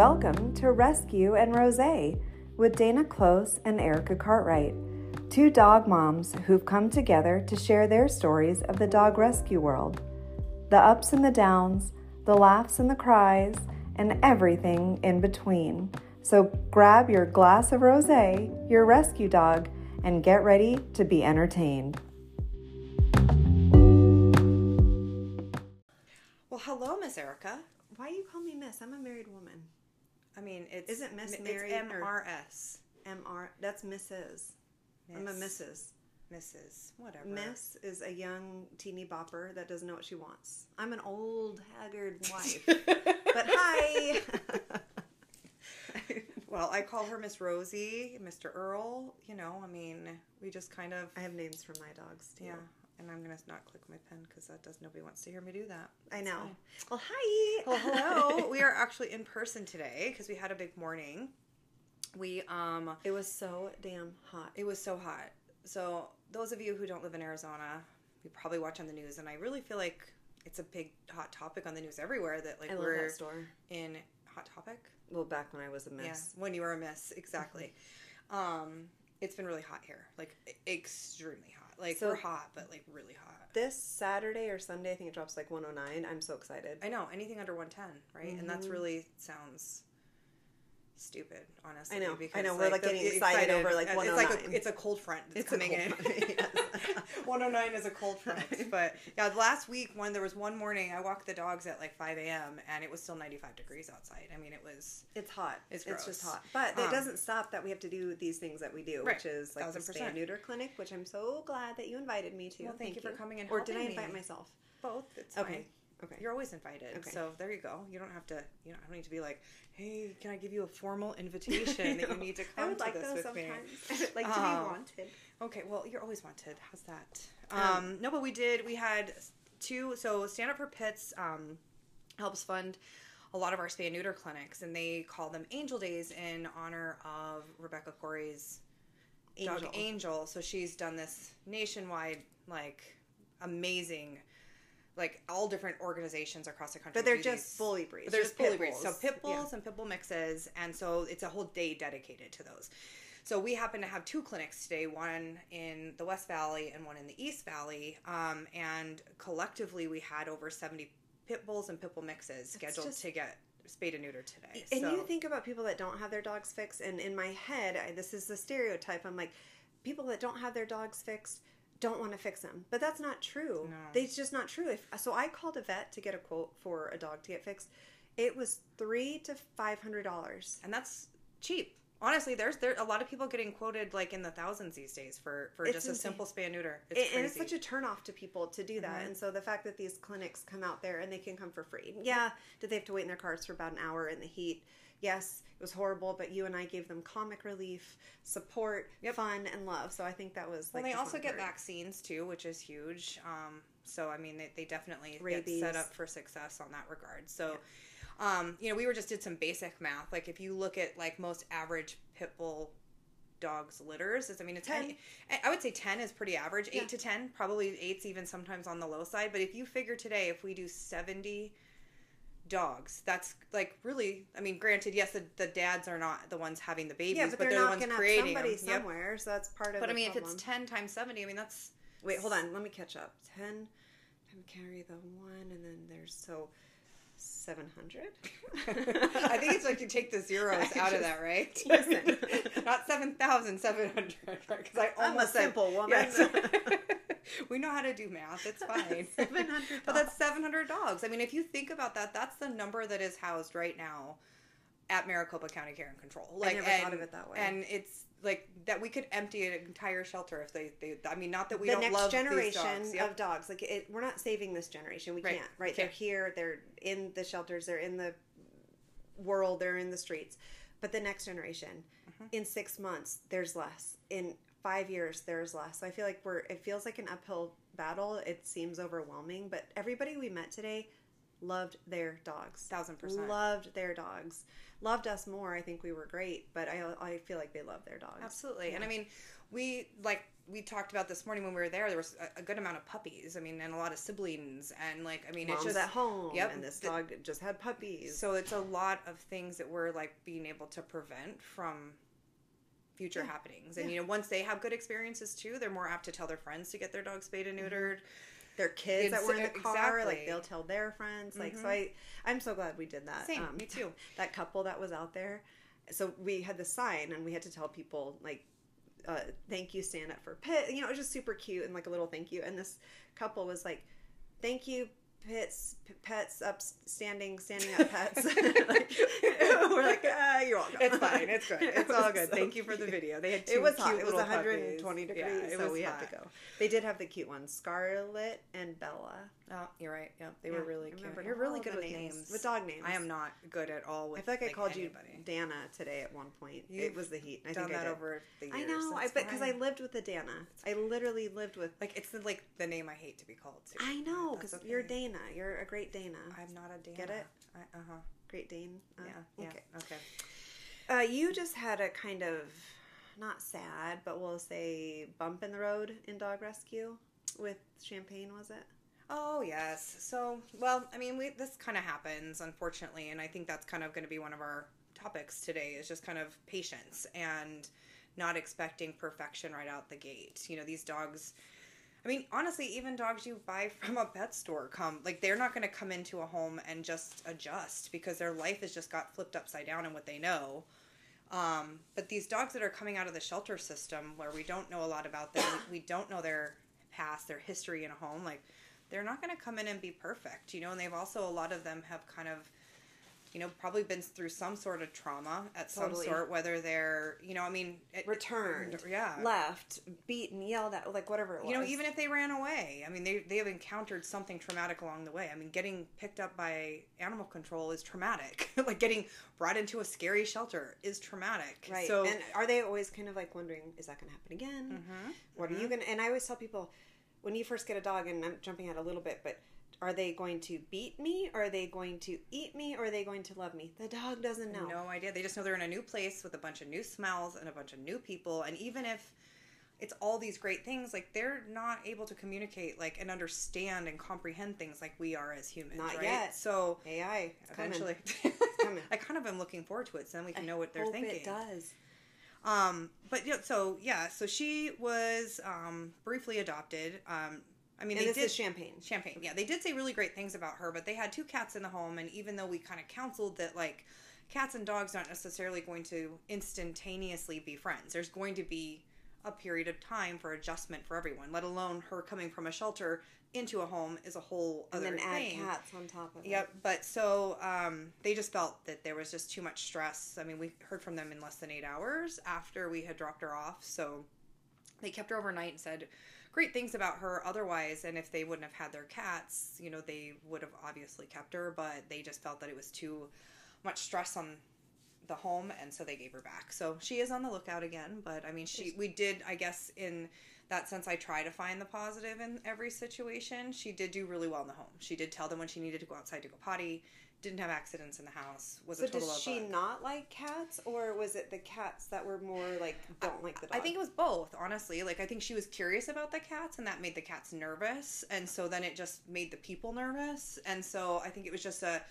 Welcome to Rescue and Rose with Dana Close and Erica Cartwright, two dog moms who've come together to share their stories of the dog rescue world. The ups and the downs, the laughs and the cries, and everything in between. So grab your glass of rose, your rescue dog, and get ready to be entertained. Well, hello, Miss Erica. Why do you call me Miss? I'm a married woman. I mean, it's Isn't Miss it's married or- MRS, Mr. That's Mrs. I'm a Miss. Mrs. Mrs. Whatever. Miss is a young teeny bopper that doesn't know what she wants. I'm an old haggard wife. but hi. well, I call her Miss Rosie, Mr. Earl. You know, I mean, we just kind of I have names for my dogs too. yeah. And I'm gonna not click my pen because that does nobody wants to hear me do that. I know. fine. Well, hi. Well, hello. we are actually in person today because we had a big morning. We um, It was so damn hot. it was so hot. So those of you who don't live in Arizona, you probably watch on the news, and I really feel like it's a big hot topic on the news everywhere. That like I we're that store. in hot topic. Well, back when I was a miss. Yeah, when you were a miss, exactly. um, it's been really hot here, like extremely hot. Like So- we're hot, but like really hot. This Saturday or Sunday, I think it drops like 109. I'm so excited. I know anything under one ten, right? And that's Mhm. really sounds stupid, honestly. I know, Because, I know, we're, like, getting excited over, like, one. It's like a, it's a cold front that's It's coming in. front, 109 is a cold front, but yeah, last week when there was one morning, I walked the dogs at like 5 a.m. and it was still 95 degrees outside. I mean, it was It's hot. It's It's, just hot. But it Um, doesn't stop that we have to do these things that we do, Right. which is like the spay percent. neuter clinic, which I'm so glad that you invited me to. Well, thank you for coming and Or did I invite me. myself? both. It's Okay. fine. Okay. You're always invited. Okay. So there you go. You don't have to. You know, I don't need to be like, hey, can I give you a formal invitation that you need to come I would to like this with sometimes. me? I would like to Oh. be wanted. Okay, well, you're always wanted. How's that? Um, Um, no, but we did. We had two. So Stand Up for Pits um, helps fund a lot of our spay and neuter clinics, and they call them Angel Days in honor of Rebecca Corry's dog Angel. Angel. So she's done this nationwide, like amazing, like all different organizations across the country. But they're just bully breeds. but there's pit breeds. So bulls. pit Yeah. bulls and pit bull mixes, and so it's a whole day dedicated to those. So we happen to have two clinics today, one in the West Valley and one in the East Valley. Um, and collectively, we had over 70 pit bulls and pit bull mixes scheduled just- to get spayed and neutered today. And so, you think about people that don't have their dogs fixed, and in my head, I, this is the stereotype. I'm like, people that don't have their dogs fixed don't want to fix them, but that's not true. No. They- It's just not true. If so, I called a vet to get a quote for a dog to get fixed. It was three to five hundred dollars. and that's cheap. Honestly, there's there a lot of people getting quoted like in the thousands these days for for It's just a simple spay and neuter. It's and crazy. it's such a turnoff to people to do that. Mhm. And so the fact that these clinics come out there and they can come for free. Yeah, did they have to wait in their cars for about an hour in the heat? Yes, it was horrible, but you and I gave them comic relief, support, Yep. fun, and love. So I think that was Well, like they also get vaccines too, which is huge. Um, so I mean, they, they definitely Rabies. get set up for success on that regard. So, um, you know, we were just did some basic math. Like if you look at like most average pit bull dogs litters, is I mean, it's 10. I would say ten is pretty average. Eight Yeah. to ten, probably eight's even sometimes on the low side. But if you figure today, if we do seventy dogs, that's like really. I mean, granted, yes, the, the dads are not the ones having the babies, Yeah, but, but, they're, they're, the ones creating somebody them. Yep. somewhere, so that's part of But I mean, if it's ten times seventy, I mean that's Wait, hold on. Let me catch up. 10, 10 carry the one, and then there's so 700. I think it's like you take the zeros I out of that, right? Listen. not seven thousand seven hundred. Because I I'm a almost said- simple woman. Yes. we know how to do math. It's fine. 700 but that's seven hundred dogs. I mean, if you think about that, that's the number that is housed right now at Maricopa County Care and Control. Like, never and, thought of it that way. And it's like that we could empty an entire shelter if they. they I mean, not that we the don't next love generation these dogs. Yep. of dogs. Like it, we're not saving this generation. We Right. can't. Right? They're here. They're in the shelters. They're in the world. They're in the streets. But the next generation, Mm-hmm. in six months, there's less. In five years, there's less. So I feel like we're. It feels like an uphill battle. It seems overwhelming. But everybody we met today loved their dogs. Thousand percent. Loved their dogs. Loved us more. I think we were great, but I I feel like they love their dogs. Absolutely. And I mean, we like we talked about this morning when we were there. There was a, a good amount of puppies. I mean, and a lot of siblings, and like I mean, Mom's it's just at home. Yep. And this The- dog just had puppies. So it's a lot of things that we're like being able to prevent from future Yeah. happenings. And Yeah. you know, once they have good experiences too, they're more apt to tell their friends to get their dogs spayed and neutered. their kids that were in the car, exactly. like they'll tell their friends. Like so, Mhm. I I'm so glad we did that. Same, Um, me too. That couple that was out there. So we had the sign, and we had to tell people like, uh, "Thank you, stand up for pit You know, it was just super cute and like a little thank you. And this couple was like, "Thank you." Pets, p- pets, up, standing, standing up, pets. like, we're like, ah, you're welcome. It's fine. It's good. It It's all good. so Thank you for the video. They had two It was cute hot. It was 120 puppies. degrees, Yeah, it so we hot. had to go. They did have the cute ones, Scarlet and Bella. Oh, you're right. Yeah, they Yeah, were really I cute. You're really good with names. with dog names. I am not good at all with. I feel like I called anybody. you Dana today at one point. it You've was the heat. I Done think I that did. over the years. I know. I because I lived with the Dana. I literally lived with. like it's the, like the name I hate to be called. Too. I know because you're. Dana. You're a great Dana. I'm not a Dana. Get it? Uh huh. Great Dane. Uh, Yeah. Okay. Yeah. Okay. Uh, you just had a kind of not sad, but we'll say bump in the road in dog rescue with Champagne. Was it? Oh yes. So well, I mean, we this kind of happens, unfortunately, and I think that's kind of going to be one of our topics today. Is just kind of patience and not expecting perfection right out the gate. You know, these dogs. I mean, honestly, even dogs you buy from a pet store come like they're not going to come into a home and just adjust because their life has just got flipped upside down in what they know. Um, but these dogs that are coming out of the shelter system, where we don't know a lot about them, we don't know their past, their history in a home, like they're not going to come in and be perfect, you know. And they've also a lot of them have kind of, you know, probably been through some sort of trauma at some sort, whether they're, you know, I mean, it, Returned. yeah, Left, beaten, yelled at, like whatever it was. you know, even if they ran away, I mean, they they have encountered something traumatic along the way. I mean, getting picked up by animal control is traumatic. like getting brought into a scary shelter is traumatic. Right. So and are they always kind of like wondering, is that going to happen again? Mhm. What are you going to? And I always tell people, when you first get a dog, and I'm jumping out a little bit, but are they going to beat me? Or are they going to eat me? Or are they going to love me? The dog doesn't know. No idea. They just know they're in a new place with a bunch of new smells and a bunch of new people. And even if it's all these great things, like they're not able to communicate, like and understand and comprehend things like we are as humans. Not right? yet. So AI, it's coming. eventually. I kind of am looking forward to it, so then we can know what they're thinking. It does. Um, but yeah, so yeah, so she was um, briefly adopted. Um, I mean, And they this did is champagne. Champagne. Yeah, they did say really great things about her, but they had two cats in the home, and even though we kind of counseled that like cats and dogs aren't necessarily going to instantaneously be friends. There's going to be a period of time for adjustment for everyone. Let alone her coming from a shelter into a home is a whole And other then add thing. cats on top of it. Yep, but so um, they just felt that there was just too much stress. I mean, we heard from them in less than eight hours after we had dropped her off. So they kept her overnight and said great things about her otherwise. And if they wouldn't have had their cats, you know, they would have obviously kept her, but they just felt that it was too much stress on the home and so they gave her back. So she is on the lookout again, but I mean she we did I guess in that sense I try to find the positive in every situation. She did do really well in the home. She did tell them when she needed to go outside to go potty, didn't have accidents in the house, was So a total does she a- not like cats, or was it the cats that were more like don't like the dog? I think it was both, honestly. Like I think she was curious about the cats and that made the cats nervous and so then it just made the people nervous. And so I think it was just a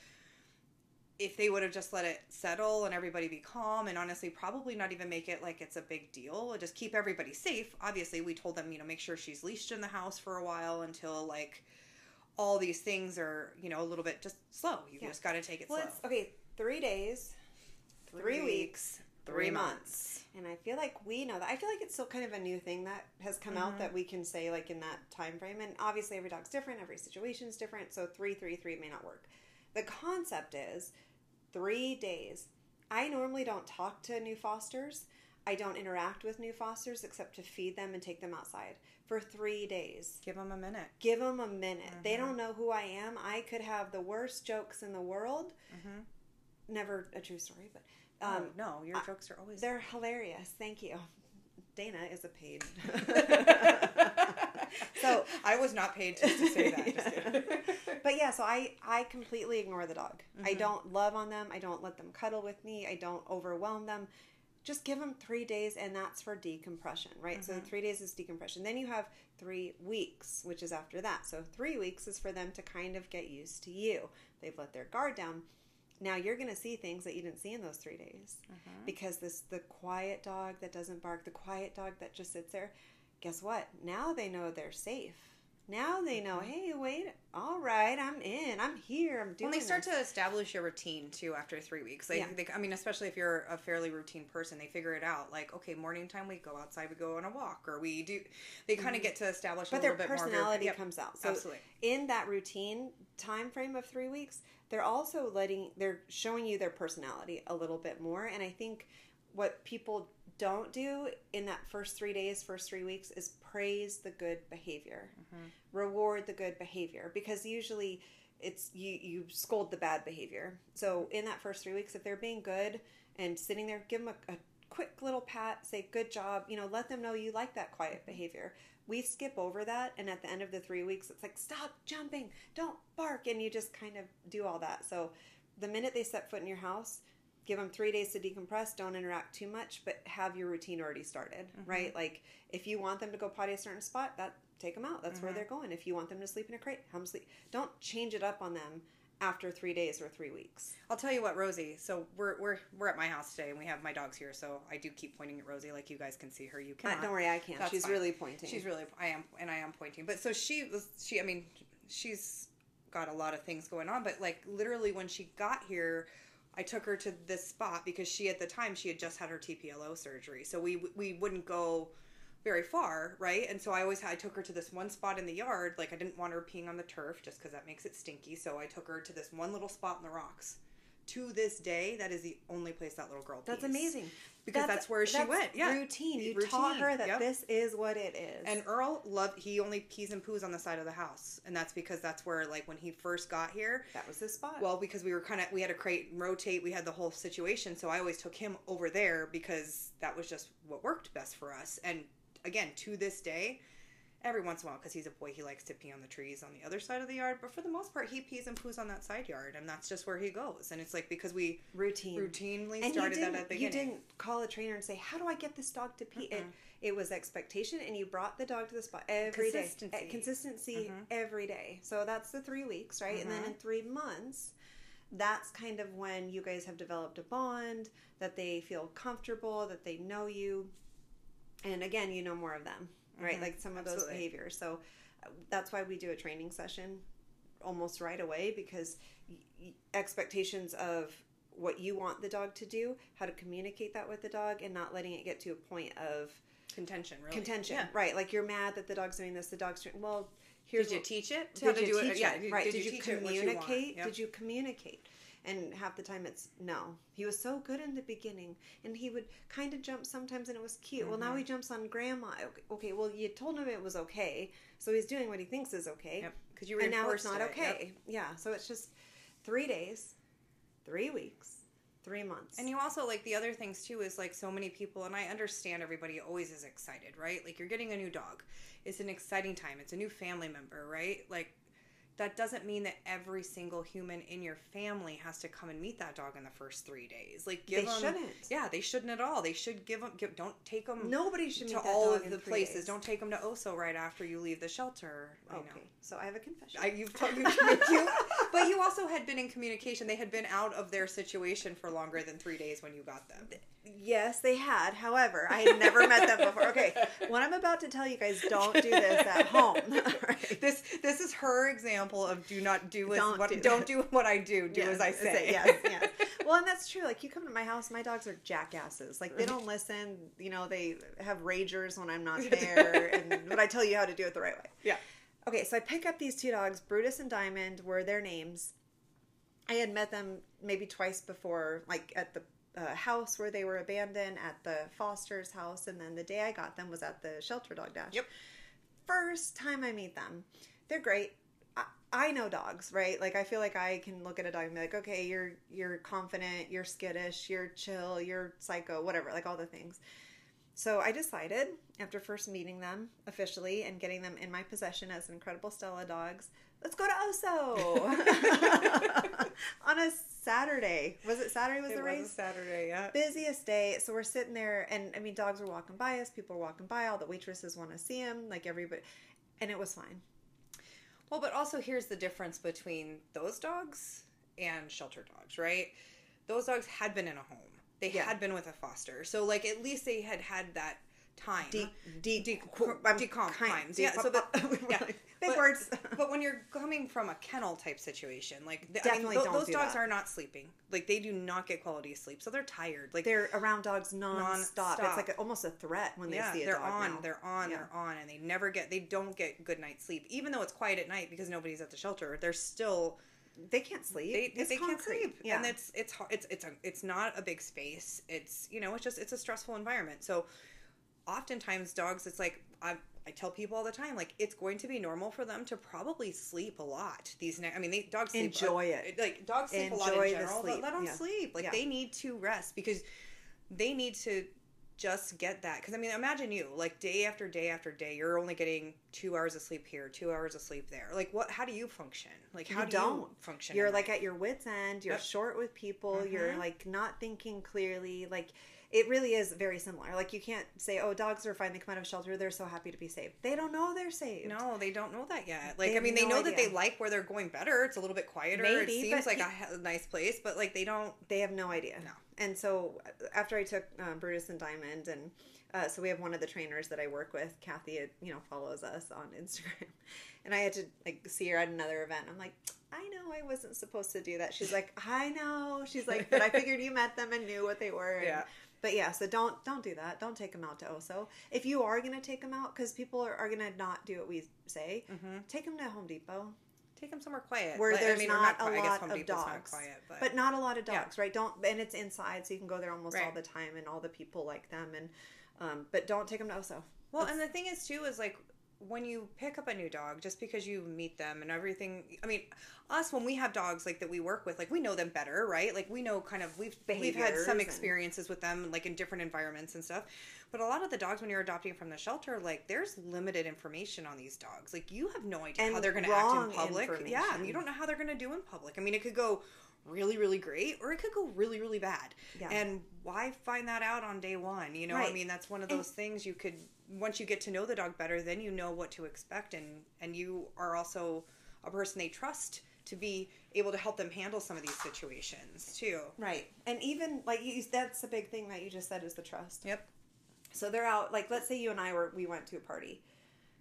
if they would have just let it settle and everybody be calm and honestly probably not even make it like it's a big deal just keep everybody safe obviously we told them you know make sure she's leashed in the house for a while until like all these things are you know a little bit just slow you Yeah. just got to take it Well, slow it's, okay, three days, three, weeks, three months. And I feel like we know that. I feel like it's still kind of a new thing that has come out Mhm. that we can say like in that time frame. And obviously every dog's different, every situation's different. So three, three, three may not work. The concept is three days. I normally don't talk to new fosters. I don't interact with new fosters except to feed them and take them outside for three days. give them a minute Give them a minute. They Mhm. don't know who I am. I could have the worst jokes in the world. mm-hmm. Never a true story, but um, oh, no your I- jokes are always they're hilarious. Thank you. Dana is a paid. so I was not paid to, to say that. Kidding. but yeah, so I I completely ignore the dog. I Mhm. don't love on them. I don't let them cuddle with me. I don't overwhelm them. just give them three days, and that's for decompression, right? So three days is decompression. Then you have three weeks, which is after that. So three weeks is for them to kind of get used to you. They've let their guard down. Now you're going to see things that you didn't see in those three days because this the quiet dog that doesn't bark, the quiet dog that just sits there. Guess what? Now they know they're safe. Now they know. Hey, wait. All right, I'm in. I'm here. I'm doing. When they start this. to establish a routine too after three weeks, like Yeah. they, I mean, especially if you're a fairly routine person, they figure it out. Like, okay, morning time we go outside, we go on a walk, or we do. They kind of get to establish Mm-hmm. but a their little bit more. of their- personality Yep, comes out. So absolutely. in that routine time frame of three weeks, they're also letting they're showing you their personality a little bit more. And I think what people don't do in that first three days, first three weeks, is praise the good behavior, Mm-hmm. reward the good behavior, because usually it's you you scold the bad behavior. So in that first three weeks, if they're being good and sitting there, give them a, a quick little pat, say good job, you know, let them know you like that quiet behavior. We skip over that, and at the end of the three weeks, it's like stop jumping, don't bark, and you just kind of do all that. So the minute they set foot in your house, give them three days to decompress. Don't interact too much, but have your routine already started, right? Like if you want them to go potty a certain spot, that take them out. That's where they're going. If you want them to sleep in a crate, have them sleep. Don't change it up on them after three days or three weeks. I'll tell you what, Rosie. So we're we're we're at my house today, and we have my dogs here. So I do keep pointing at Rosie, like you guys can see her. You Uh, can. don't worry, I can't. That's She's fine. really pointing. She's really. I am, and I am pointing. But so she was. She. I mean, she's got a lot of things going on. But like literally, when she got here, I took her to this spot because she at the time she had just had her TPLO surgery. So we we wouldn't go very far, right? And so I always had, I took her to this one spot in the yard. Like I didn't want her peeing on the turf just because that makes it stinky. So I took her to this one little spot in the rocks. To this day, that is the only place that little girl. That's pees. amazing. because that's, where she that's went. Yeah, routine. You Routine, taught her that yep. this is what it is. And Earl loved. He only pees and poos on the side of the house, and that's because that's where, like, when he first got here. that was his spot. Well, because we were kind of, we had to crate and rotate. We had the whole situation, so I always took him over there because that was just what worked best for us. And again, to this day, every once in a while, because he's a boy, he likes to pee on the trees on the other side of the yard. But for the most part, he pees and poos on that side yard, and that's just where he goes. And it's like because we routine. routinely and started that at the beginning. you didn't call a trainer and say, "How do I get this dog to pee?" It, it was expectation, and you brought the dog to the spot every day. Consistency. Uh, Consistency every day. So that's the three weeks, right? And then in three months, that's kind of when you guys have developed a bond that they feel comfortable, that they know you, and again, you know more of them, right? Mm-hmm. Like some of those behaviors. So that's why we do a training session almost right away because expectations of what you want the dog to do, how to communicate that with the dog, and not letting it get to a point of contention, really. contention. Yeah. Right? Like you're mad that the dog's doing this. The dog's doing well. Here's Did you what- teach it? did how to you do teach it? Yeah. Right? Did, you, teach it what you communicate? Did you communicate? And half the time it's no. He was so good in the beginning, and he would kind of jump sometimes, and it was cute. Well, Mm-hmm. now he jumps on grandma. Okay, okay, well you told him it was okay, so he's doing what he thinks is okay. Yep. Because you And now it's not it. Yep. okay. Yeah. So it's just three days, three weeks, three months. And you also like the other things too is like so many people, and I understand everybody always is excited, right? Like you're getting a new dog. It's an exciting time. It's a new family member, right? Like that doesn't mean that every single human in your family has to come and meet that dog in the first three days. Like give They them, shouldn't. Yeah, they shouldn't at all. They should give them. Give, don't take them. Nobody should meet to all of the places. days. Don't take them to Oso right after you leave the shelter. Okay. So I have a confession. I, you've told you, you, but you also had been in communication. They had been out of their situation for longer than three days when you got them. Yes, they had. However, I had never met them before. Okay, what I'm about to tell you guys, don't do this at home. Alright. This this is her example of do not do as Don't what do don't do what I do. Do Yes, as I say. Yes, yes. Well, and that's true. Like you come to my house, my dogs are jackasses. Like they don't listen. You know, they have ragers when I'm not there, and but I tell you how to do it the right way. Yeah. Okay, so I pick up these two dogs. Brutus and Diamond were their names. I had met them maybe twice before, like at the uh, house where they were abandoned, at the foster's house, and then the day I got them was at the shelter dog dash. Yep. First time I meet them, they're great. I, know dogs, right? Like I feel like I can look at a dog and be like, okay, you're you're confident, you're skittish, you're chill, you're psycho, whatever, like all the things. So I decided after first meeting them officially and getting them in my possession as incredible Stella dogs, let's go to Oso on a Saturday. Was it Saturday? Was it the was a race? Saturday, yeah. Busiest day. So we're sitting there, and I mean, dogs were walking by us. People were walking by. All the waitresses want to see them. Like everybody, and it was fine. Well, but also here's the difference between those dogs and shelter dogs, right? Those dogs had been in a home. They Yeah. had been with a foster. So like at least they had had that time. De- de- De- I'm decomp de- Yeah, so that- yeah. big But- words. but when you're coming from a kennel type situation, like the, Definitely I mean, don't those do dogs that. are not sleeping. Like they do not get quality sleep, so they're tired. Like They're around dogs nonstop. It's Non-stop. It's like a, almost a threat when they yeah, see a they're dog. on, they're on, Yeah. they're on, and they never get, they don't get good night's sleep, even though it's quiet at night because nobody's at the shelter. They're still They can't sleep. they, It's they can't concrete. sleep Yeah. and it's it's it's it's a it's not a big space it's you know it's just it's a stressful environment so oftentimes dogs it's like i i tell people all the time like it's going to be normal for them to probably sleep a lot these ne- i mean they dogs sleep Enjoy it. like dogs sleep a lot Enjoy in general sleep. but let them Yeah. sleep like Yeah. they need to rest because they need to just get that because i mean imagine you like day after day after day you're only getting two hours of sleep here two hours of sleep there like what how do you function like how You do don't. you function You're like life? at your wits end. You're Yep. short with people. You're Mhm. like not thinking clearly. Like it really is very similar. Like you can't say, "Oh, dogs are fine. They come out of shelter. They're so happy to be saved." They don't know they're saved. No, they don't know that yet. Like, I mean, they no know that they like where they're going better. It's a little bit quieter. Maybe, it seems like he- a, nice place, but like they don't. They have no idea. No. And so after I took um, Brutus and Diamond, and uh, so we have one of the trainers that I work with, Kathy, you know, follows us on Instagram, and I had to like see her at another event. I'm like, I know I wasn't supposed to do that. She's like, I know. She's like, but I figured you met them and knew what they were. and- Yeah. But yeah, so don't don't do that. Don't take them out to Oso. If you are gonna take them out, because people are, are gonna not do what we say, Mhm. take them to Home Depot. Take them somewhere quiet. Where Like, there's or not a qui- I guess lot of not dogs. quiet, but, but not a lot of Yeah. dogs, right? Don't and it's inside, so you can go there almost all the time, and all the people like them. And um, but don't take them to Oso. well, That's- and the thing is too is like when you pick up a new dog, just because you meet them and everything. I mean, us when we have dogs like that we work with, like we know them better, right? Like we know kind of we've we've had some and- experiences with them, like in different environments and stuff. But a lot of the dogs, when you're adopting from the shelter, like there's limited information on these dogs. Like you have no idea And how they're going to act in public. Yeah, you don't know how they're going to do in public. I mean, it could go really, really great, or it could go really, really bad. Yeah. And why find that out on day one? You know, I mean, that's one of And- those things you could once you get to know the dog better, then you know what to expect, and and you are also a person they trust to be able to help them handle some of these situations too. Right, and even like you, that's the big thing that you just said is the trust. Yep. So they're out. Like let's say you and I were we went to a party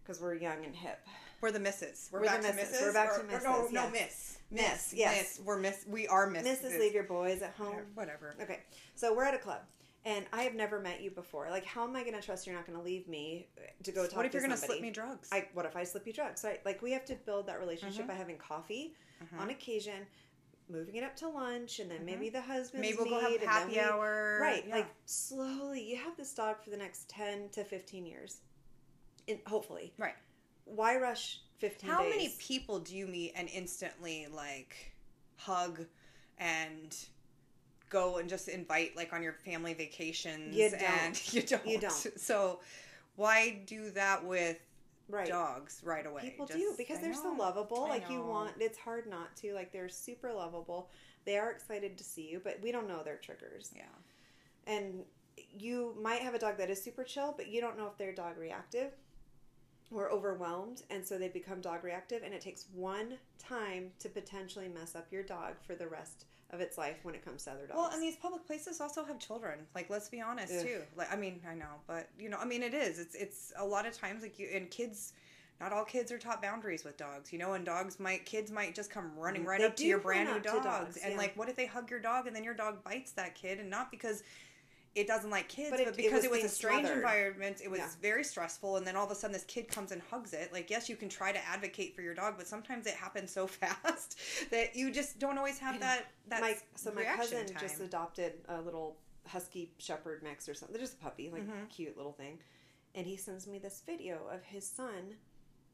because we're young and hip. We're the misses. We're, We're back the to misses. misses. We're back to Or- No, misses, no, yes. miss. Miss, yes. Miss. We're miss. We are misses. Mrs. Leave your boys at home. Whatever. Okay, so we're at a club, and I have never met you before. Like, how am I going to trust you're not going to leave me to go talk? To somebody? What if to you're gonna slip me drugs? I what if I slip you drugs? Right? Like we have to build that relationship Mhm. by having coffee Mhm. on occasion, moving it up to lunch, and then maybe the husband Maybe we'll go have and happy we- hour. Right, Yeah. like slowly. You have this dog for the next ten to fifteen years, in, hopefully. Right. Why rush fifteen? How days? many people do you meet and instantly like hug and go and just invite like on your family vacations You don't. and you don't. You don't. So why do that with right? dogs right away? People Just- do because I they're so lovable. I Like you want, it's hard not to. Like they're super lovable. They are excited to see you, but we don't know their triggers. Yeah. And you might have a dog that is super chill, but you don't know if they're dog reactive or overwhelmed, and so they become dog reactive. And it takes one time to potentially mess up your dog for the rest of its life when it comes to other dogs. Well, and these public places also have children. Like, let's be honest Ugh. too. Like, I mean, I know, but you know, I mean, it is. It's it's a lot of times like you and kids. Not all kids are taught boundaries with dogs, you know, and dogs might kids might just come running mm, right They up to your brand new dogs, dogs, and yeah. like, what if they hug your dog and then your dog bites that kid, and not because it doesn't like kids, But but, it- it because was it was, a strange smothered. environment. It was Yeah. very stressful, and then all of a sudden this kid comes and hugs it. Like, yes, you can try to advocate for your dog, but sometimes it happens so fast that you just don't always have that that my so my cousin just adopted a little husky shepherd mix or something. They're just a puppy, like Mhm. cute little thing. And he sends me this video of his son,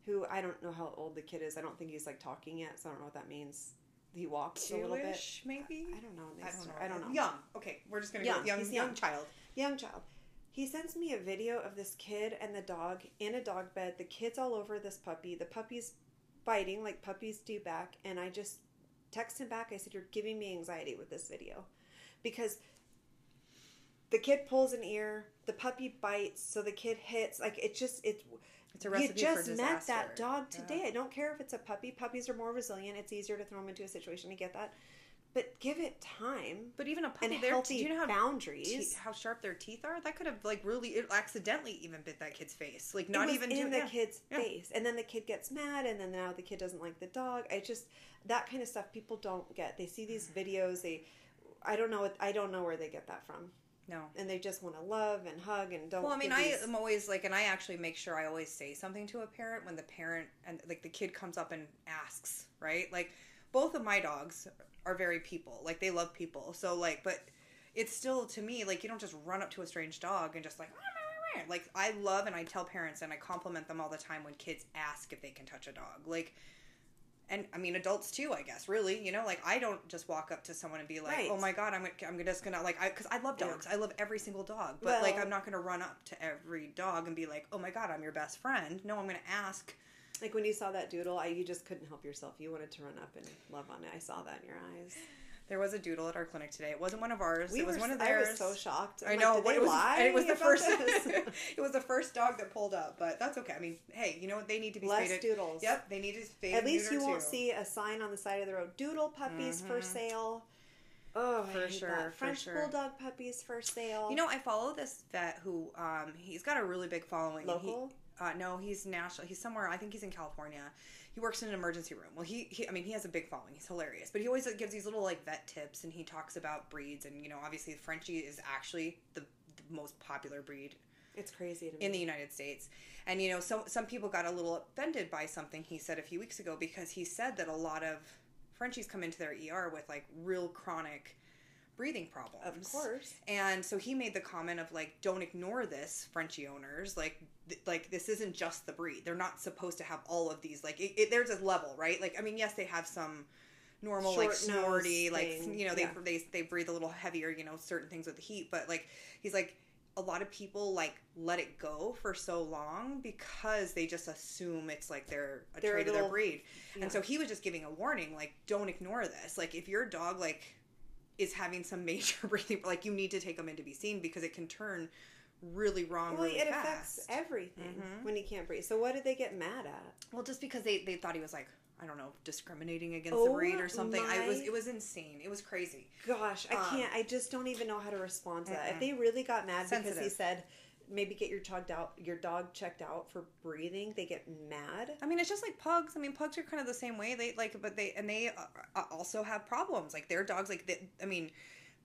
who I don't know how old the kid is. I don't think he's like talking yet, so I don't know what that means. He walks a little bit. Maybe. I don't know. I don't know. I don't know. Young. Okay, we're just gonna go Young. with young, He's young young. child. Young child. He sends me a video of this kid and the dog in a dog bed. The kid's all over this puppy. The puppy's biting like puppies do back, and I just text him back. I said, "You're giving me anxiety with this video," because the kid pulls an ear, the puppy bites, so the kid hits. Like it just it. It's a You just for met that dog Yeah. today. I don't care if it's a puppy. Puppies are more resilient. It's easier to throw them into a situation to get that, but give it time But even a puppy, and healthy do you know how boundaries. te- how sharp their teeth are? That could have like really it accidentally even bit that kid's face. Like not even in to, the yeah. kid's Yeah. face, and then the kid gets mad, and then now the kid doesn't like the dog. I just that kind of stuff people don't get. They see these videos. They, I don't know. What, I don't know where they get that from, No. and they just want to love and hug and don't. Well, I mean, I these- am always like, and I actually make sure I always say something to a parent when the parent and like the kid comes up and asks, right? Like, both of my dogs are very people, like they love people. So like, but it's still to me like you don't just run up to a strange dog and just like. Like I love and I tell parents and I compliment them all the time when kids ask if they can touch a dog. Like and I mean adults too, I guess. Really, you know, like I don't just walk up to someone and be like, oh Right. "Oh my god, I'm I'm just gonna like," because I, love Yeah. dogs. I love every single dog, but like I'm not gonna run up to every dog and be like, "Oh my god, I'm your best friend." No, I'm gonna ask. like when you saw that doodle, I you just couldn't help yourself. You wanted to run up and love on it. I saw that in your eyes. There was a doodle at our clinic today. It wasn't one of ours. We it was were, one of theirs. I was so shocked. I'm I like, know. Did what they it was, it was the first. it was the first dog that pulled up, but that's okay. I mean, hey, you know what? They need to be Less doodles. Yep, they need to spay. At least you won't too. see a sign on the side of the road. Doodle puppies for Mhm. sale. Oh, I For sure, that. for French sure. bulldog puppies for sale. You know, I follow this vet who um he's got a really big following. and he- Local? Uh, no, he's national. He's somewhere. I think he's in California. He works in an emergency room. Well, he, he I mean, he has a big following. He's hilarious, but he always like, gives these little like vet tips, and he talks about breeds. And you know, obviously, Frenchie is actually the, the most popular breed it's crazy to me. in the United States. And you know, some some people got a little offended by something he said a few weeks ago because he said that a lot of Frenchies come into their ER with like real chronic breathing problems. of course. And so he made the comment of like, don't ignore this, Frenchie owners. Like, th- like this isn't just the breed. They're not supposed to have all of these. Like, it, it, there's a level, right? Like, I mean, yes, they have some normal like Short nose snorty, like you know, they yeah. they they breathe a little heavier, you know, certain things with the heat. But like, he's like. A lot of people like let it go for so long because they just assume it's like their a They're a trait of their breed. Yeah. And so he was just giving a warning, like, don't ignore this. Like, if your dog like is having some major breathing, like, you need to take him in to be seen because it can turn really wrong well, really it fast. affects everything Mhm. when he can't breathe. So what did they get mad at? well, just because they they thought he was like. I don't know, discriminating against Oh the breed or something. I was it was insane. It was crazy. Gosh, I Um, can't. I just don't even know how to respond to that. If they really got mad because he said, maybe get your dog out, your dog checked out for breathing, they get mad. I mean, it's just like pugs. I mean, pugs are kind of the same way. They like, but they and they uh, uh, also have problems. Like their dogs, like they, I mean,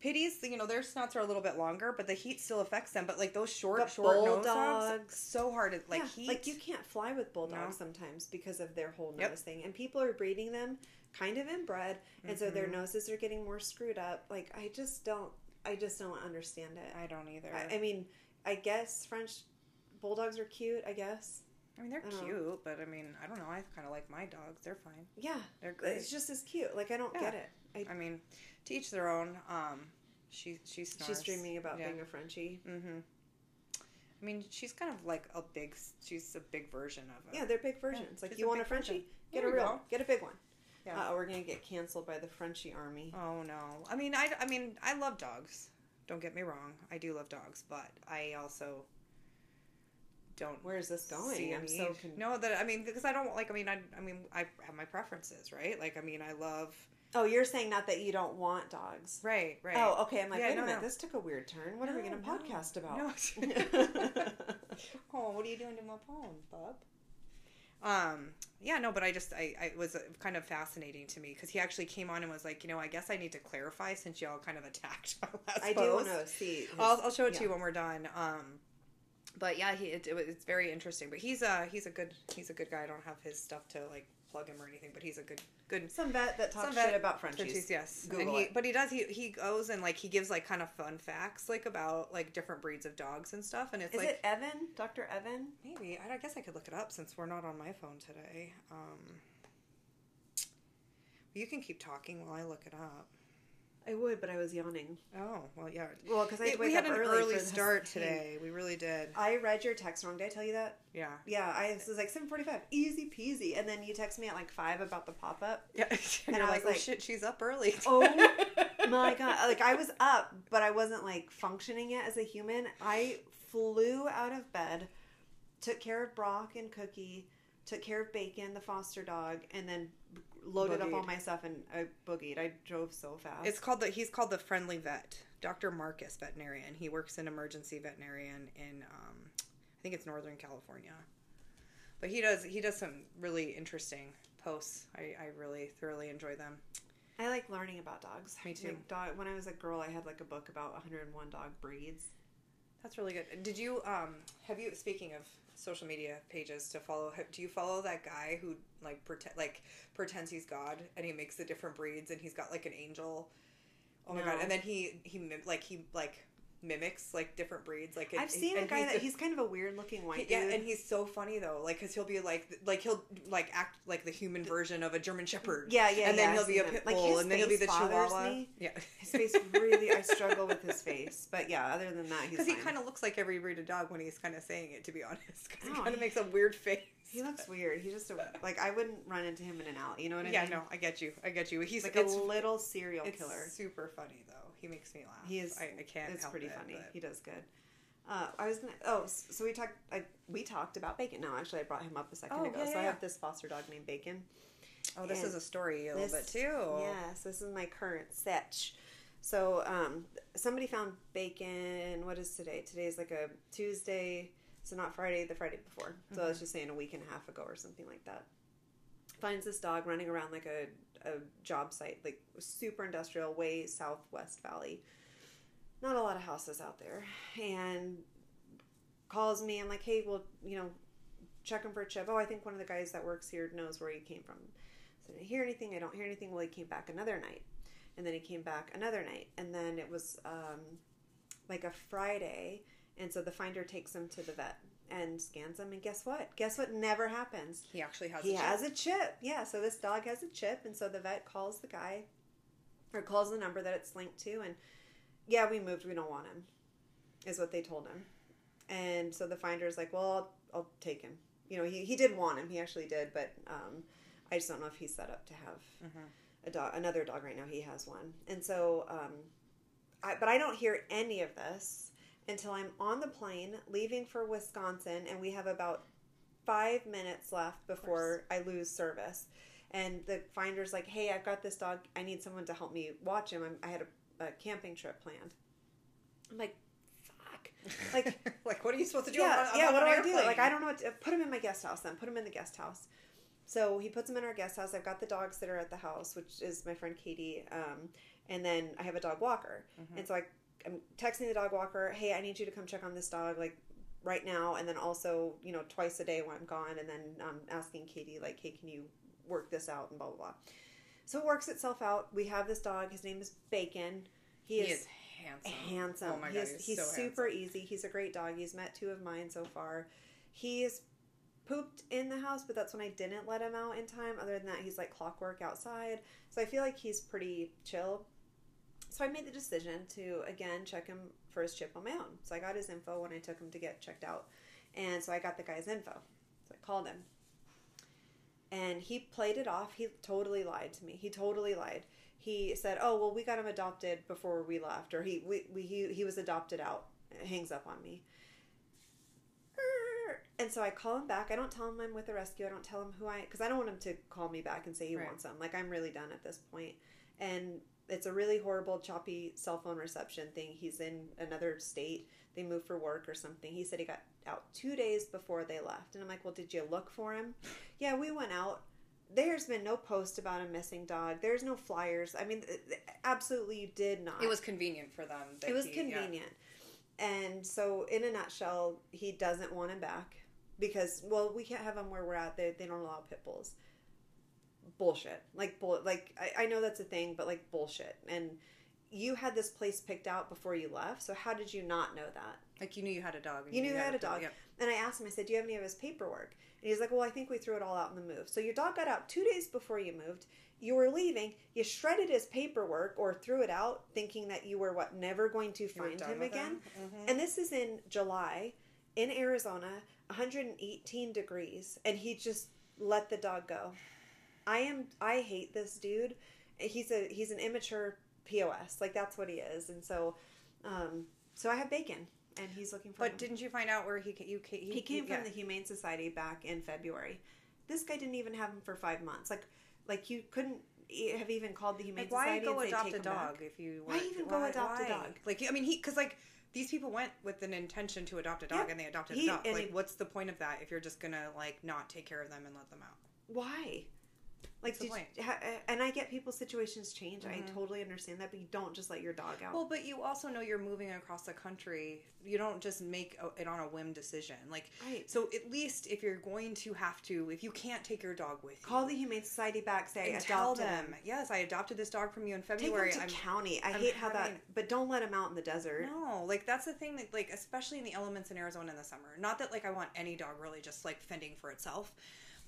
pitties. You know, their snouts are a little bit longer, but the heat still affects them. But like those short, But short nose dogs, bulldogs- so hard to like Yeah, heat. like you can't fly with bulldogs No. sometimes because of their whole nose Yep. thing, and people are breeding them kind of inbred, and so their Mhm. noses are getting more screwed up. Like I just don't, I just don't understand it. I don't either. I, I mean, I guess French bulldogs are cute. I guess, I mean, they're I don't know. cute, but I mean, I don't know. I kind of like my dogs. They're fine. yeah, They're great. it's just as cute. Like I don't Yeah. get it. I, I mean, to each their own. Um, she she snores. she's dreaming about Yeah. being a Frenchie. Mm-hmm. I mean, she's kind of like a big. She's a big version of. A, Yeah, they're big versions. like you want a Frenchie, version. get There a real, go. get a big one. Yeah. Uh, we're gonna get canceled by the Frenchie army. Oh no. I mean, I, I mean, I love dogs. Don't get me wrong. I do love dogs, but I also don't. Where is this going? I'm so con- no that I mean because I don't like I mean I I mean I have my preferences right like I mean I love Oh, you're saying not that you don't want dogs. right right Oh, okay. I'm like, Yeah, wait no, a minute. no. This took a weird turn. What are we going to no. podcast about? No. oh what are you doing to my phone bub um yeah no but I just I, I it was uh, kind of fascinating to me because he actually came on and was like you know I guess I need to clarify since y'all kind of attacked my last I do post. want to see. his- I'll, I'll show it to you when we're done. Um, but yeah, he it, it, was- it's very interesting. But he's a he's a good he's a good guy. I don't have his stuff to like plug him or anything, but he's a good good. Some vet that talks vet- shit about Frenchies. Frenchies, yes, Google and he, it. but he does. He he goes and like he gives like kind of fun facts like about like different breeds of dogs and stuff. And it's Is like it Evan? Dr. Evan? maybe I, I guess I could look it up since we're not on my phone today. Um, you can keep talking while I look it up. I would, but I was yawning. Oh well, yeah. Well, because I had to wake we had up an early, early start today. We really did. I read your text wrong. Did I tell you that? Yeah. Yeah, I was like seven forty five, easy peasy, and then you text me at like five about the pop up. Yeah. and, I like, was oh like, shit, she's up early. Oh My God, like I was up, but I wasn't like functioning yet as a human. I flew out of bed, took care of Brock and Cookie, took care of Bacon, the foster dog, and then loaded up all my stuff and I boogied. I drove so fast. It's called the. He's called the Friendly Vet, Dr. Marcus Veterinarian. He works in emergency veterinarian in, um, I think it's Northern California. But he does he does some really interesting posts. I, I really thoroughly enjoy them. I like learning about dogs. Me too. Like dog, when I was a girl, I had like a book about 101 dog breeds. That's really good. Did you um have you speaking of social media pages to follow? Do you follow that guy who like pretend like pretends he's God and he makes the different breeds and he's got like an angel? Oh my god! And then he he like he like mimics like different breeds. Like I've seen a guy he's that a- he's kind of a weird looking white dude, yeah, dude. and he's so funny though, like because he'll be like, like he'll like act like the human version of a German Shepherd. Yeah, yeah, and yeah, then I've he'll be a pit bull, his and then he'll be the Chihuahua. me. Yeah, his face really, I struggle with his face. But yeah, other than that, he's because he kind of looks like every breed of dog when he's kind of saying it. To be honest, because he Oh, kind of makes a weird face. He looks weird. He's just a, like I wouldn't run into him in an alley. You know what I mean? yeah, no, I get you. I get you. He's like a little serial it's killer. super funny though. He makes me laugh. He is. I, I can't. It's pretty it, funny. but- He does good. Uh, I was gonna. Oh, so we talked. I, we talked about Bacon. No, actually, I brought him up a second Oh, ago. yeah, so yeah, I have this foster dog named Bacon. Oh, this and is a story a little bit too. Yes, this is my current setch. So, um, somebody found bacon. What is today? Today is like a Tuesday, so not Friday, the Friday before. So I was just saying a week and a half ago or something like that. Finds this dog running around like a, a job site, like super industrial, way southwest valley. Not a lot of houses out there. And calls me. I'm like, hey, well, you know, check him for a chip. Oh, I think one of the guys that works here knows where he came from. So I didn't hear anything. I don't hear anything. Well, he came back another night. And then he came back another night. And then it was um, like a Friday. And so the finder takes him to the vet and scans him. And guess what? Guess what never happens? He actually has. He a chip. has a chip. Yeah, so this dog has a chip. And so the vet calls the guy or calls the number that it's linked to. And yeah, we moved. We don't want him, is what they told him. And so the finder is like, well, I'll, I'll take him. You know, he, he did want him. He actually did. But um, I just don't know if he's set up to have Mhm. a dog, another dog right now. He has one, and so, um, I, but I don't hear any of this until I'm on the plane leaving for Wisconsin, and we have about five minutes left before I lose service. And the finder's like, "Hey, I've got this dog. I need someone to help me watch him. I'm, I had a, a camping trip planned." I'm like, "Fuck!" Like, like what are you supposed to do? yeah, on, yeah. What do I do? airplane? Like, I don't know what to put him in my guest house. Then put him in the guest house. So he puts him in our guest house. I've got the dogs that are at the house, which is my friend Katie, um, and then I have a dog walker. Mhm. And so I, I'm texting the dog walker, "Hey, I need you to come check on this dog, like right now." And then also, you know, twice a day when I'm gone, and then um, asking Katie, like, "Hey, can you work this out?" And blah blah blah. So it works itself out. We have this dog. His name is Bacon. He, He is is handsome. handsome. Oh my he god, is, he's, he's so super handsome. easy. He's a great dog. He's met two of mine so far. He is pooped in the house, but that's when I didn't let him out in time. Other than that, he's like clockwork outside. So I feel like he's pretty chill. So I made the decision to again check him for his chip on my own. So I got his info when I took him to get checked out, and so I got the guy's info. So I called him, and he played it off. He totally lied to me. He totally lied. He said, "Oh well, we got him adopted before we left, or he we, we he he was adopted out." It hangs up on me. And so I call him back. I don't tell him I'm with the rescue. I don't tell him who I because I don't want him to call me back and say he Right. wants him. Like I'm really done at this point. And it's a really horrible, choppy cell phone reception thing. He's in another state. They moved for work or something. He said he got out two days before they left. And I'm like, well, did you look for him? Yeah, we went out. There's been no post about a missing dog. There's no flyers. I mean, absolutely, you did not. It was convenient for them. It was he- yeah. convenient. And so, in a nutshell, he doesn't want him back because, well, we can't have him where we're at. They, they don't allow pit bulls. Bullshit. Like, bull, like I, I know that's a thing, but like bullshit. And you had this place picked out before you left, so how did you not know that? Like you knew you had a dog. and You knew you had a dog. yeah. And I asked him, I said, Do you have any of his paperwork? And he's like, Well, I think we threw it all out in the move. So your dog got out two days before you moved. you were leaving, you shredded his paperwork or threw it out, thinking that you were what never going to find him again. him? Mhm. And this is in July in Arizona, 118 degrees, and he just let the dog go. I am I hate this dude. He's a he's an immature POS. Like that's what he is. And so um so I have bacon and he's looking for But him. didn't you find out where he you ca- He came yeah. from the Humane Society back in February. This guy didn't even have him for five months. Like, like you couldn't have even called the Humane Like, why Society go and say, adopt "Take a him back." dog if you Why weren't- even go adopt a dog? Like, I mean, he because like these people went with an intention to adopt a dog Yeah. and they adopted He- a dog. Like, he- what's the point of that if you're just gonna like not take care of them and let them out? Why? Like, did you, and I get people's situations change. I Mhm. totally understand that, but you don't just let your dog out. Well, but you also know you're moving across the country. You don't just make a, it on a whim decision. Like, right. so at least if you're going to have to, if you can't take your dog with you, Call the Humane Society back. Say, and tell them, him. yes, I adopted this dog from you in February. Take him to I'm county. I I'm hate how that, but don't let him out in the desert. No, like that's the thing that like especially in the elements in Arizona in the summer. Not that like I want any dog really just like fending for itself.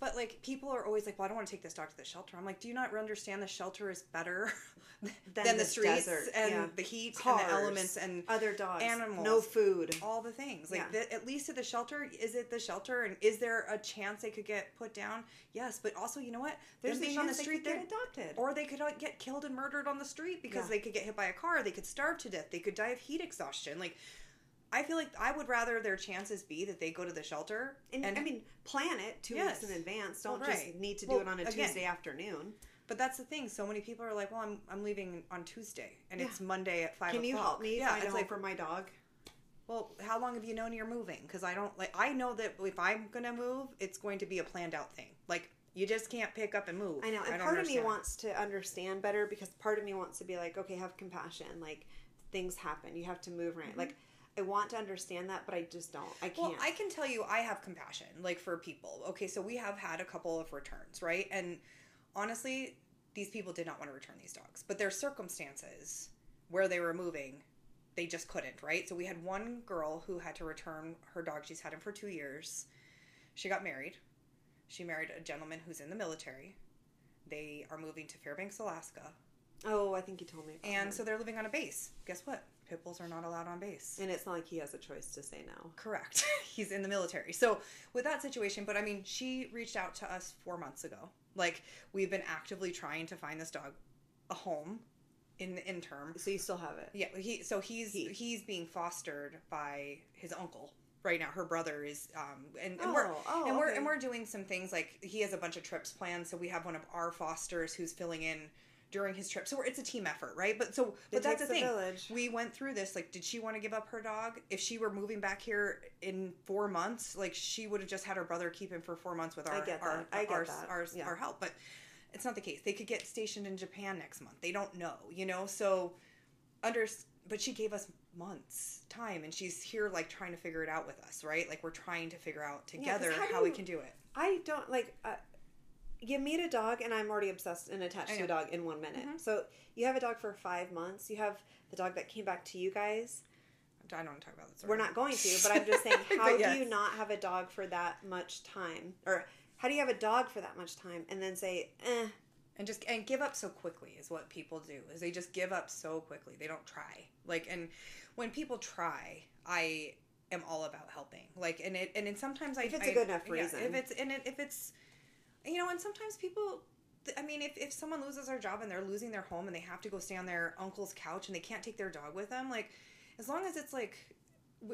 But like people are always like, "Well, I don't want to take this dog to the shelter." I'm like, "Do you not understand the shelter is better than, Than the, the streets desert, and yeah. the heat Cars. and the elements and Other dogs, Animals. no food. all the things. Like Yeah. the, at least at the shelter, is it the shelter and is there a chance they could get put down? Yes, but also you know what? There's being on the they street, could they're get adopted. or they could get killed and murdered on the street because Yeah. they could get hit by a car. They could starve to death. They could die of heat exhaustion. Like, I feel like I would rather their chances be that they go to the shelter And, and, I mean, plan it two Yes. weeks in advance. Don't just right. need to Well, do it on a again- Tuesday afternoon. But that's the thing. So many people are like, "Well, I'm I'm leaving on Tuesday, and Yeah. it's Monday at five Can you o'clock." help me Yeah, it's like, for my dog? well, how long have you known you're moving? Because I don't like. I know that if I'm gonna move, it's going to be a planned out thing. Like you just can't pick up and move. I know, and don't part of me wants to understand better because part of me wants to be like, okay, have compassion. Like things happen, you have to move right. Mm-hmm. Like I want to understand that, but I just don't. I can't. Well, I can tell you, I have compassion, like for people. Okay, so we have had a couple of returns, right? And honestly, these people did not want to return these dogs, but their circumstances where they were moving, they just couldn't, right? So we had one girl who had to return her dog. She's had him for two years. She got married. She married a gentleman who's in the military. They are moving to Fairbanks, Alaska. oh, I think you told me. about And so they're living on a base. Guess what? Pit bulls are not allowed on base. and it's not like he has a choice to say no. Correct. He's in the military. So, with that situation, but I mean, she reached out to us four months ago. Like, we've been actively trying to find this dog a home in the interim. So you still have it. Yeah, he so he's He. he's being fostered by his uncle right now. Her brother is um and, and Oh, we're oh, and we're okay. and we're doing some things like he has a bunch of trips planned. So we have one of our fosters who's filling in during his trip. So it's a team effort, right? But so but It that's the thing. village. We went through this. Like, did she want to give up her dog? If she were moving back here in four months, like she would have just had her brother keep him for four months with our our that. I get our, our, Yeah. our help. But it's not the case. They could get stationed in Japan next month. They don't know, you know. So under, but she gave us months time, and she's here like trying to figure it out with us, right? Like we're trying to figure out together how do how we can do it. I don't like. Uh, you meet a dog, and I'm already obsessed and attached to a dog in one minute. Mhm. So you have a dog for five months. You have the dog that came back to you guys. I don't want to talk about this. We're not going to, but I'm just saying, how yes. do you not have a dog for that much time, or how do you have a dog for that much time, and then say, eh? and just and give up so quickly is what people do is they just give up so quickly they don't try like and when people try i am all about helping like and it and then sometimes i If it's a a good enough reason. if it's and it, if it's you know and sometimes people i mean if, if someone loses their job and they're losing their home and they have to go stay on their uncle's couch and they can't take their dog with them like as long as it's like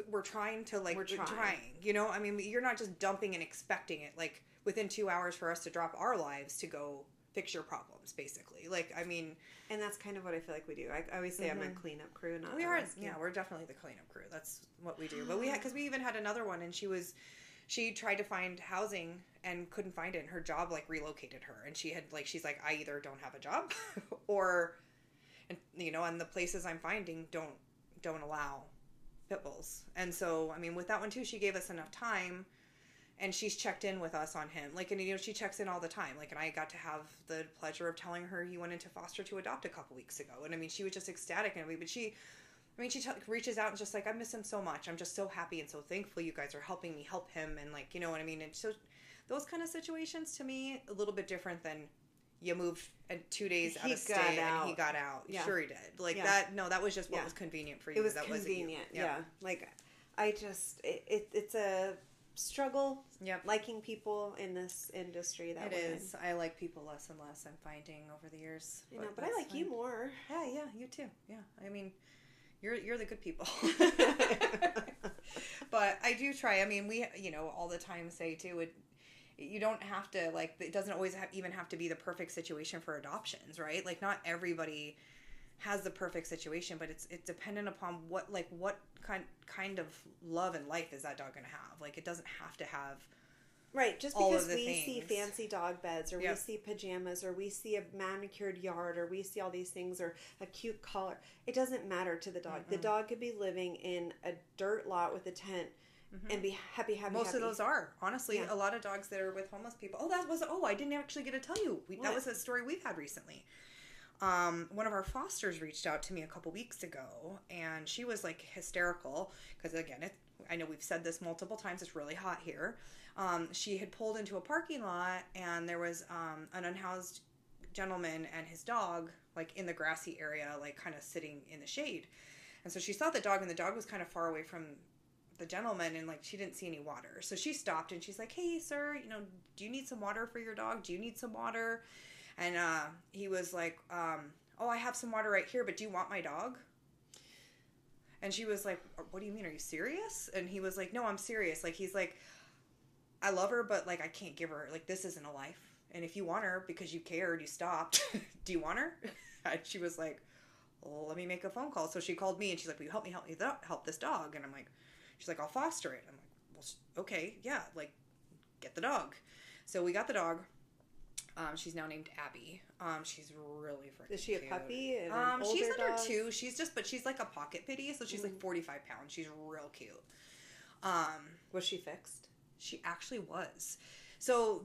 we're trying to like We're trying. trying you know i mean you're not just dumping and expecting it like within two hours for us to drop our lives to go fix your problems basically like i mean And that's kind of what I feel like we do. I, I always say I'm a mm-hmm. cleanup crew, not we are rescue. yeah we're definitely the cleanup crew that's what we do but we had because we even had another one and she was she tried to find housing and couldn't find it and her job like relocated her and she had like she's like i either don't have a job or and you know and the places i'm finding don't don't allow pit bulls. And so i mean with that one too she gave us enough time and she's checked in with us on him. Like and you know she checks in all the time. Like and i got to have the pleasure of telling her he went into foster to adopt a couple weeks ago. And i mean she was just ecstatic and we but she I mean, she t- reaches out and just like, I miss him so much. I'm just so happy and so thankful you guys are helping me help him. And like, you know what I mean? And so those kind of situations to me, a little bit different than you moved uh, two days out of state and he got out. Yeah. Sure, he did. Like Yeah. that. No, that was just what Yeah. was convenient for you. it was that convenient. Yeah. like I just it, it it's a struggle Yep. liking people in this industry that It in. is. I like people less and less. I'm finding over the years. You know, but I like you more. Yeah, yeah, you too. Yeah, I mean, you're you're the good people. but I do try. I mean, we you know all the time say too it. You don't have to like. It doesn't always have, even have to be the perfect situation for adoptions, right? Like not everybody has the perfect situation, but it's it's dependent upon what like what kind kind of love and life is that dog gonna have. Like it doesn't have to have Right, just because we see fancy dog beds or we see pajamas or we see a manicured yard or we see all these things or a cute collar, it doesn't matter to the dog. The dog could be living in a dirt lot with a tent and be happy, happy, Most happy. of those are honestly Yeah. a lot of dogs that are with homeless people. Oh, that was oh, I didn't actually get to tell you. We, that was a story we've had recently. Um, one of our fosters reached out to me a couple weeks ago, and she was like hysterical because again, it, I know we've said this multiple times. It's really hot here. Um, she had pulled into a parking lot, and there was um, an unhoused gentleman and his dog like in the grassy area, like kind of sitting in the shade. And so she saw the dog, and the dog was kind of far away from the gentleman and like she didn't see any water. So she stopped and she's like hey sir you know do you need some water for your dog? Do you need some water? And uh he was like um oh i have some water right here but do you want my dog? And she was like what do you mean? Are you serious? And he was like no i'm serious. Like he's like i love her but like i can't give her like this isn't a life and if you want her because you cared you stopped do you want her and she was like well, let me make a phone call so she called me and she's like will you help me help me th- help this dog and i'm like She's like, I'll foster it. I'm like, well, okay, yeah, like, get the dog. So we got the dog. Um, she's now named Abby. Um, she's really freaking. Is she a cute. puppy? And Um, she's under dog? two. She's just, but she's like a pocket pity, so she's Mm-hmm. like 45 pounds. She's real cute. Um, Was she fixed? She actually was. So,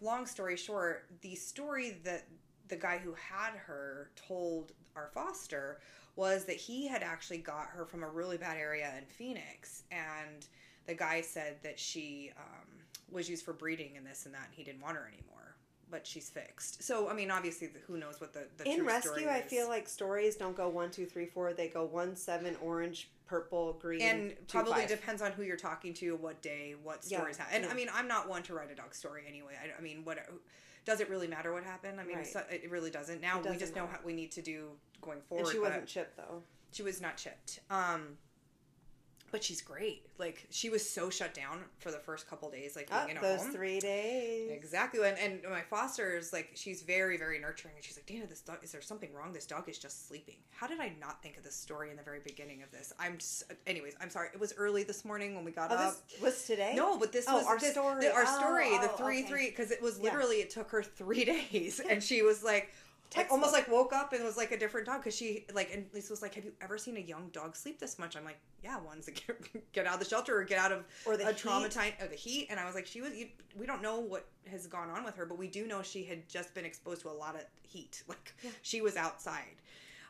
long story short, the story that the guy who had her told our foster was that he had actually got her from a really bad area in Phoenix, and the guy said that she um, was used for breeding and this and that, and he didn't want her anymore. But she's fixed. So, I mean, obviously, who knows what the, the In rescue, I feel like stories don't go one, two, three, four. They go one, seven, orange, purple, green, and two, probably five. depends on who you're talking to, what day, what Yeah, stories happen. And yeah. I mean, I'm not one to write a dog story anyway. I, I mean, what does it really matter what happened? I mean, Right. so, it really doesn't. Now we doesn't just know matter. how we need to do going forward. And she wasn't chipped though. She was not chipped. Um, but she's great. Like she was so shut down for the first couple days, like Oh, being ah, in a those home. three days. Exactly, and, and my foster is like she's very very nurturing, and she's like Dana, this dog is there something wrong? This dog is just sleeping. How did I not think of this story in the very beginning of this? I'm, s anyways, I'm sorry. It was early this morning when we got Oh, up. was today. No, but this Oh, was our this- story. the- our Oh, story, the oh, three okay. three, because it was Yeah. literally it took her three days, and she was like, like almost like woke up and was like a different dog because she like and Lisa was like, "Have you ever seen a young dog sleep this much?" I'm like, "Yeah, ones that get, get out of the shelter or get out of Or the a traumatized or the heat." And I was like, "She was. You, we don't know what has gone on with her, but we do know she had just been exposed to a lot of heat. Like Yeah. she was outside."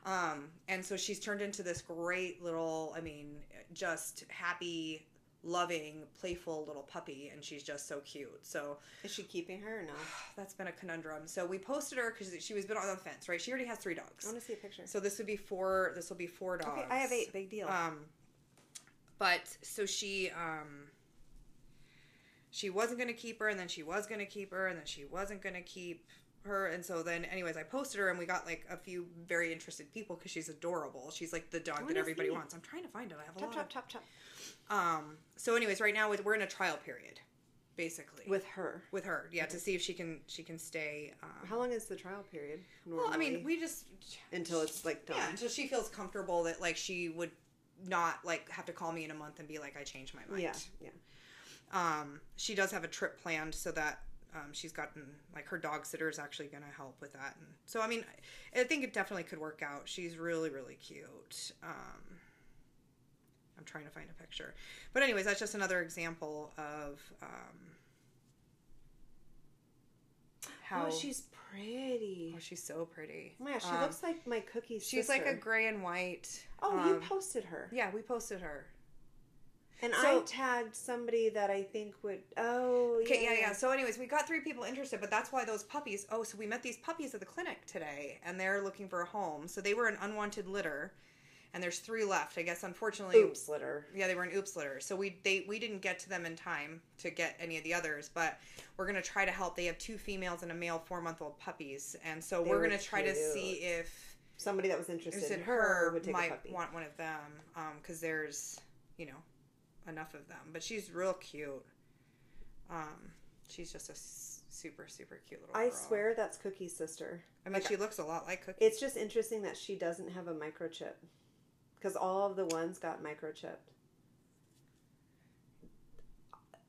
Um, and so she's turned into this great little, I mean, just happy, loving, playful little puppy, and she's just so cute. So Is she keeping her or no? that's been a conundrum. So we posted her because she was been on the fence, right? She already has three dogs. I want to see a picture. So this would be four. This will be four dogs. okay, I have eight. Big deal. Um, but so she um, she wasn't gonna keep her, and then she was gonna keep her, and then she wasn't gonna keep her, and so then, anyways, I posted her, and we got like a few very interested people because she's adorable. She's like the dog Oh, that everybody see. wants. I'm trying to find it. I have a top, lot. top, top, top. Um. So, anyways, right now we're in a trial period, basically With her. with her. Yeah, to see if she can she can stay. Um, How long is the trial period? well, I mean, we just until it's like done. yeah, until she feels comfortable that like she would not like have to call me in a month and be like I changed my mind. Yeah, yeah. Um, she does have a trip planned so that um, she's gotten like her dog sitter is actually going to help with that, and so I mean, I think it definitely could work out. She's really really cute. Um, I'm trying to find a picture, but anyways, that's just another example of um, how Oh, she's pretty. oh, she's so pretty. Oh my gosh, she Um, looks like my cookie She's like a gray and white. Oh, you um, posted her. Yeah, we posted her. And So- I tagged somebody that I think would. Oh, Okay, yeah, yeah. So, anyways, we got three people interested, but that's why those puppies. Oh, so we met these puppies at the clinic today, and they're looking for a home. So they were an unwanted litter, and there's three left. I guess unfortunately, Oops, litter. yeah, they were an oops litter. So we they we didn't get to them in time to get any of the others, but we're gonna try to help. They have two females and a male four month old puppies, and so They we're gonna try to see if Somebody that was interested in her would take a might want one of them, um, because there's you know enough of them. But she's real cute. Um, she's just a s- super super cute little. I girl. swear that's Cookie's sister. I mean, like, she looks a lot like Cookie. It's just interesting that she doesn't have a microchip. Because all of the ones got microchipped.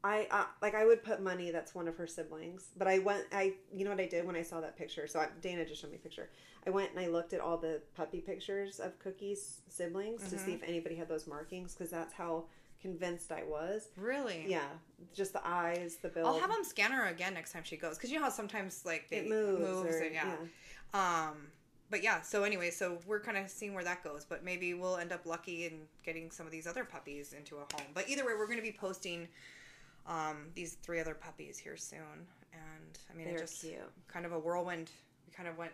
I, I like I would put money that's one of her siblings, but I went I you know what I did when I saw that picture. So I, Dana just showed me a picture. I went and I looked at all the puppy pictures of Cookie's siblings to Mm-hmm. see if anybody had those markings because that's how convinced I was. really. Yeah, just the eyes, the build. I'll have them scan her again next time she goes, because you know how sometimes like they it moves, moves or, and yeah. Um, but yeah, so anyway, so we're kind of seeing where that goes, but maybe we'll end up lucky in getting some of these other puppies into a home. But either way, we're going to be posting um, these three other puppies here soon, and I mean, They're it just cute. kind of a whirlwind. We kind of went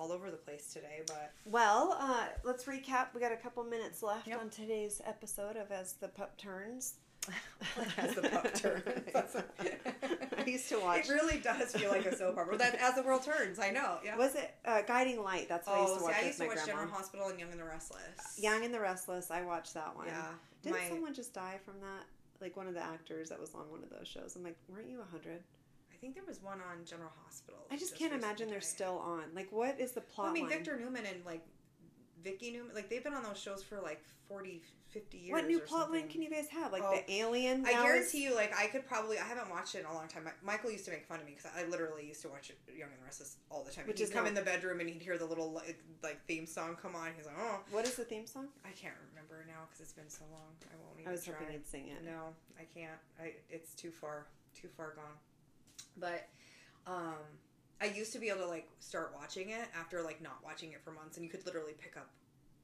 all over the place today, but Well, uh, let's recap. We got a couple minutes left Yep. on today's episode of As the Pup Turns. as the pup turns, I used to watch. It really does feel like a soap opera. That as the world turns, I know. Yeah. Was it uh, Guiding Light? That's what I used Oh, to see, watch I with used to watch grandma. General Hospital and Young and the Restless. Young and the Restless. I watched that one. Yeah. Didn't my- someone just die from that? Like one of the actors that was on one of those shows. I'm like, weren't you a hundred? I think there was one on General Hospital. I just can't imagine they're still on. Like, what is the plot Well, I mean, line? Victor Newman and like Vicky Newman, like they've been on those shows for like 40, 50 years. what new plot line can you guys have? Like Oh, the alien? I guarantee is- you, like I could probably. I haven't watched it in a long time. Michael used to make fun of me because I literally used to watch it, Young and the Restless all the time. Which he'd is come now- in the bedroom and he'd hear the little like, like theme song come on. He's like, oh, What is the theme song? I can't remember now because it's been so long. I won't even I was try. hoping you'd sing it. No, I can't. I it's too far, too far gone. But um I used to be able to like start watching it after like not watching it for months, and you could literally pick up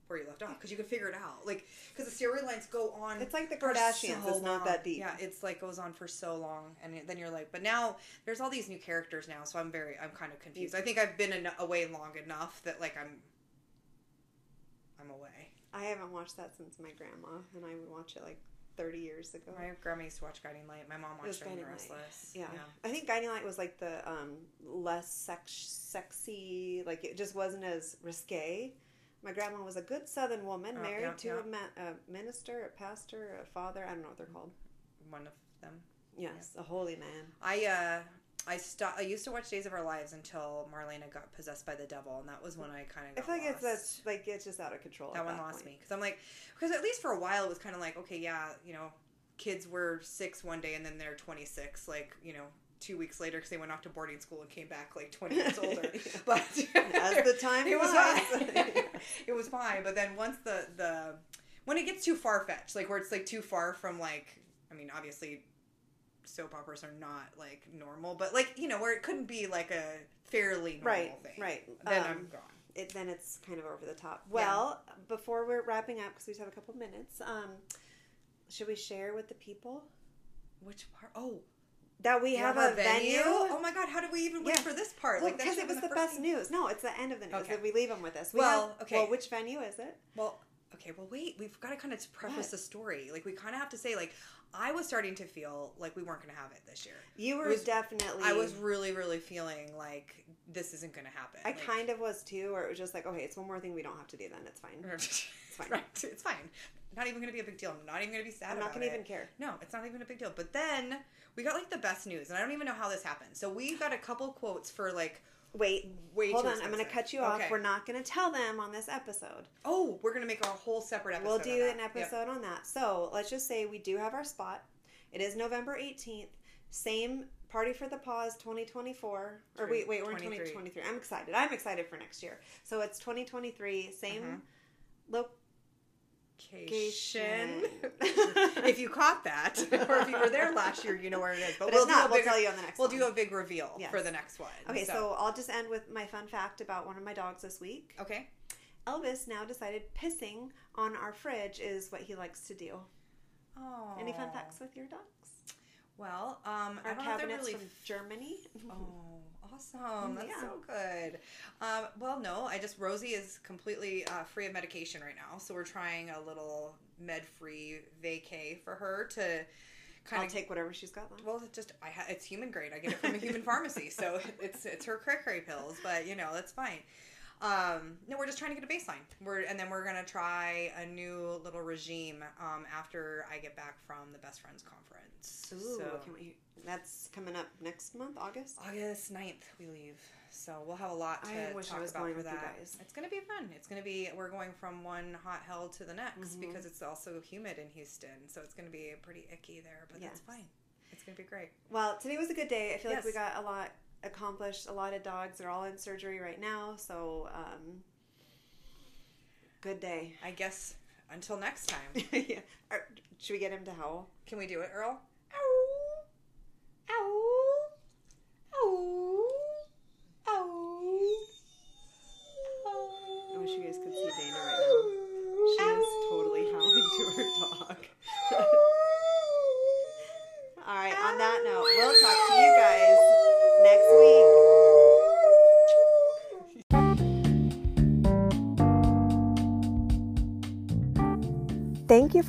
where you left off because you could figure it out. Like because the storylines go on. It's like the Kardashians. so it's not that deep. Yeah, it's like goes on for so long, and then you're like, but now there's all these new characters now, so I'm very, I'm kind of confused. I think I've been en- away long enough that like I'm, I'm away. I haven't watched that since my grandma, and I would watch it like 30 years ago. My grandma used to watch Guiding Light. My mom watched Guiding Light. Restless. Yeah. I think Guiding Light was like the um, less sex- sexy, like it just wasn't as risque. My grandma was a good Southern woman, Oh, married yeah, to yeah. A, ma- a minister, a pastor, a father. I don't know what they're called. one of them. Yes, a holy man. I uh I stopped. I used to watch Days of Our Lives until Marlena got possessed by the devil, and that was when I kind of. I feel like it's that's like it's just out of control. that at one that lost point. me because I'm like because at least for a while it was kind of like okay yeah you know kids were six one day and then they're 26 like you know two weeks later because they went off to boarding school and came back like 20 years older but As the time it was fine it was fine but then once the the when it gets too far fetched like where it's like too far from like I mean obviously soap operas are not like normal but like you know where it couldn't be like a fairly normal Right, thing right. then Um, I'm gone it, then it's kind of over the top. Well, before we're wrapping up, because we just have a couple minutes, um, should we share with the people which part oh that we have, a venue? Oh my god, how did we even wait Yeah. for this part? Well, that because it was been the best thing. news. No, it's the end of the news. Okay. If we leave them with this. We Well, have- okay. Well, which venue is it? Well, okay, well wait, we've got to kind of preface What? the story. Like we kind of have to say like I was starting to feel like we weren't going to have it this year. You were was- definitely. I was really really feeling like this isn't going to happen. I Like- kind of was too, or it was just like, okay, it's one more thing we don't have to do. Then it's fine. it's fine. Right. It's fine. Not even going to be a big deal. I'm not even going to be sad I'm not gonna even care. No, it's not even a big deal. But then we got like the best news, and I don't even know how this happened. So we got a couple quotes for like Wait, way hold on. I'm going to cut you off. Okay. We're not going to tell them on this episode. Oh, we're gonna make a whole separate episode. We'll do an Yep. episode on that. So let's just say we do have our spot. It is November 18th. Same Party for the Paws 2024. Or wait, wait, we're in 2023. I'm excited. I'm excited for next year. So it's 2023. Same Mhm. location. if you caught that, or if you were there last year, you know where it is. But, But we'll not, a we'll tell you on the next one. We'll one. do a big reveal Yes. for the next one. Okay, so I'll just end with my fun fact about one of my dogs this week. okay. Elvis now decided pissing on our fridge is what he likes to do. Oh. Any fun facts with your dogs? Well, um, I Our know cabinets really from Germany. Oh, awesome. That's Yeah. so good. Um, well, no, I just, Rosie is completely uh, free of medication right now. So we're trying a little med free vacay for her to kind I'll of take whatever she's got left. Well, it just I ha- it's human grade. I get it from a human pharmacy, so it's it's her cray cray pills. But you know that's fine. Um, no, we're just trying to get a baseline. We're and then we're gonna try a new little regime um, after I get back from the best friends conference. Ooh, so can we? That's coming up next month, August. August 9th we leave. So we'll have a lot to I wish I talk was about going for with you guys. It's gonna be fun. It's gonna be we're going from one hot hell to the next Mhm. because it's also humid in Houston, so it's gonna be pretty icky there. But that's fine. It's gonna be great. Well, today was a good day. I feel like we got a lot accomplished. A lot of dogs are all in surgery right now, so um, good day. I guess until next time. yeah. Should we get him to howl? Can we do it, Earl? I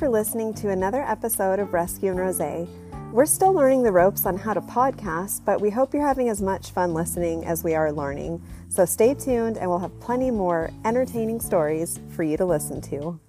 for listening to another episode of Rescue and Rose. We're still learning the ropes on how to podcast, but we hope you're having as much fun listening as we are learning. So stay tuned, and we'll have plenty more entertaining stories for you to listen to.